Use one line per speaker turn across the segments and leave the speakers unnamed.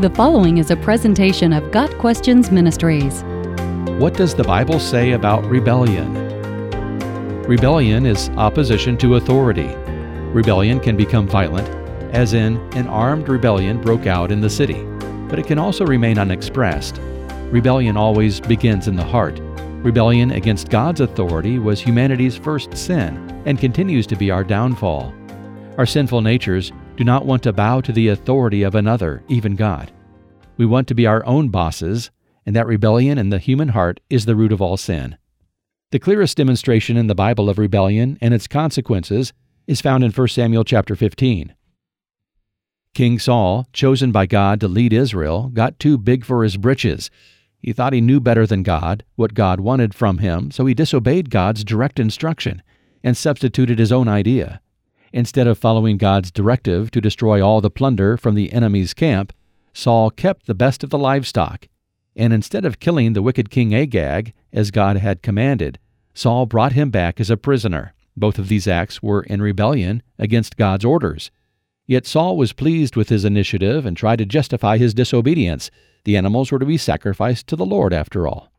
The following is a presentation of Got Questions Ministries.
What does the Bible say about rebellion? Rebellion is opposition to authority. Rebellion can become violent, as in, an armed rebellion broke out in the city, but it can also remain unexpressed. Rebellion always begins in the heart. Rebellion against God's authority was humanity's first sin and continues to be our downfall. Our sinful natures do not want to bow to the authority of another, even God. We want to be our own bosses, and that rebellion in the human heart is the root of all sin. The clearest demonstration in the Bible of rebellion and its consequences is found in 1 Samuel chapter 15. King Saul, chosen by God to lead Israel, got too big for his britches. He thought he knew better than God, what God wanted from him, so he disobeyed God's direct instruction and substituted his own idea. Instead of following God's directive to destroy all the plunder from the enemy's camp, Saul kept the best of the livestock. And instead of killing the wicked king Agag, as God had commanded, Saul brought him back as a prisoner. Both of these acts were in rebellion against God's orders. Yet Saul was pleased with his initiative and tried to justify his disobedience. The animals were to be sacrificed to the Lord, after all.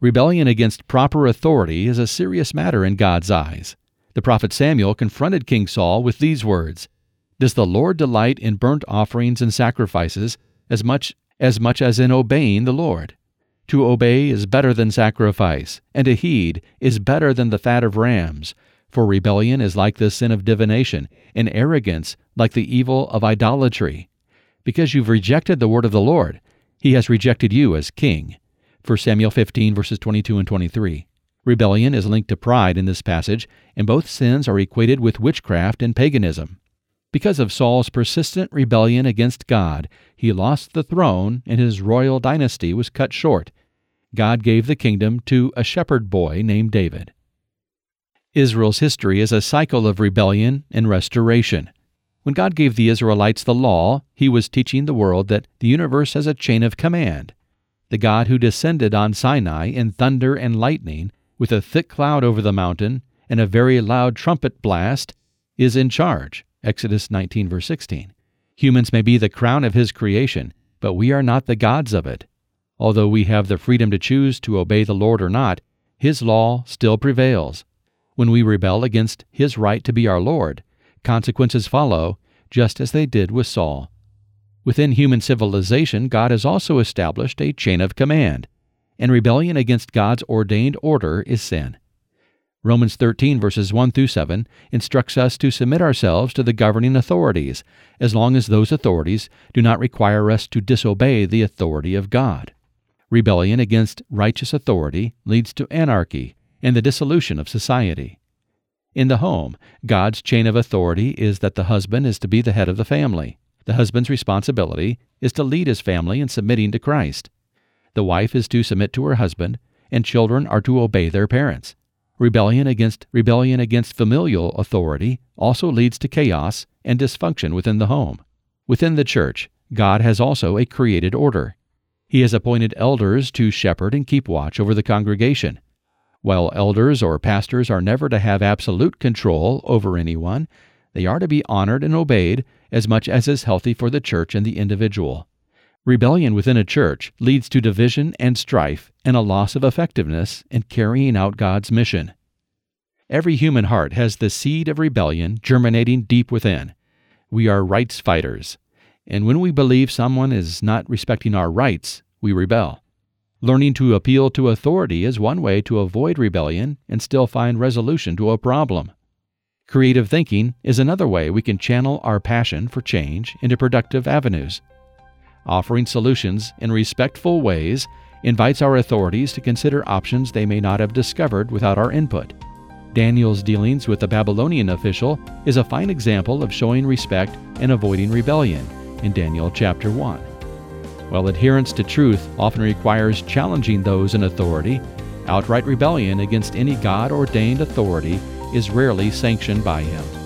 Rebellion against proper authority is a serious matter in God's eyes. The prophet Samuel confronted King Saul with these words Does the Lord delight in burnt offerings and sacrifices as much as much as in obeying the Lord? To obey is better than sacrifice, and to heed is better than the fat of rams. For rebellion is like the sin of divination, and arrogance like the evil of idolatry. Because you've rejected the word of the Lord, he has rejected you as king. 1 Samuel 15, verses 22 and 23. Rebellion is linked to pride in this passage, and both sins are equated with witchcraft and paganism. Because of Saul's persistent rebellion against God, he lost the throne and his royal dynasty was cut short. God gave the kingdom to a shepherd boy named David. Israel's history is a cycle of rebellion and restoration. When God gave the Israelites the law, he was teaching the world that the universe has a chain of command. The God who descended on Sinai in thunder and lightning with a thick cloud over the mountain and a very loud trumpet blast, is in charge. Exodus 19, verse 16. Humans may be the crown of his creation, but we are not the gods of it. Although we have the freedom to choose to obey the Lord or not, his law still prevails. When we rebel against his right to be our Lord, consequences follow, just as they did with Saul. Within human civilization, God has also established a chain of command and rebellion against God's ordained order is sin. Romans 13, verses 1 through 7, instructs us to submit ourselves to the governing authorities, as long as those authorities do not require us to disobey the authority of God. Rebellion against righteous authority leads to anarchy and the dissolution of society. In the home, God's chain of authority is that the husband is to be the head of the family. The husband's responsibility is to lead his family in submitting to Christ. The wife is to submit to her husband, and children are to obey their parents. Rebellion against rebellion against familial authority also leads to chaos and dysfunction within the home. Within the church, God has also a created order. He has appointed elders to shepherd and keep watch over the congregation. While elders or pastors are never to have absolute control over anyone, they are to be honored and obeyed as much as is healthy for the church and the individual. Rebellion within a church leads to division and strife and a loss of effectiveness in carrying out God's mission. Every human heart has the seed of rebellion germinating deep within. We are rights fighters, and when we believe someone is not respecting our rights, we rebel. Learning to appeal to authority is one way to avoid rebellion and still find resolution to a problem. Creative thinking is another way we can channel our passion for change into productive avenues offering solutions in respectful ways, invites our authorities to consider options they may not have discovered without our input. Daniel's dealings with the Babylonian official is a fine example of showing respect and avoiding rebellion in Daniel chapter 1. While adherence to truth often requires challenging those in authority, outright rebellion against any God ordained authority is rarely sanctioned by him.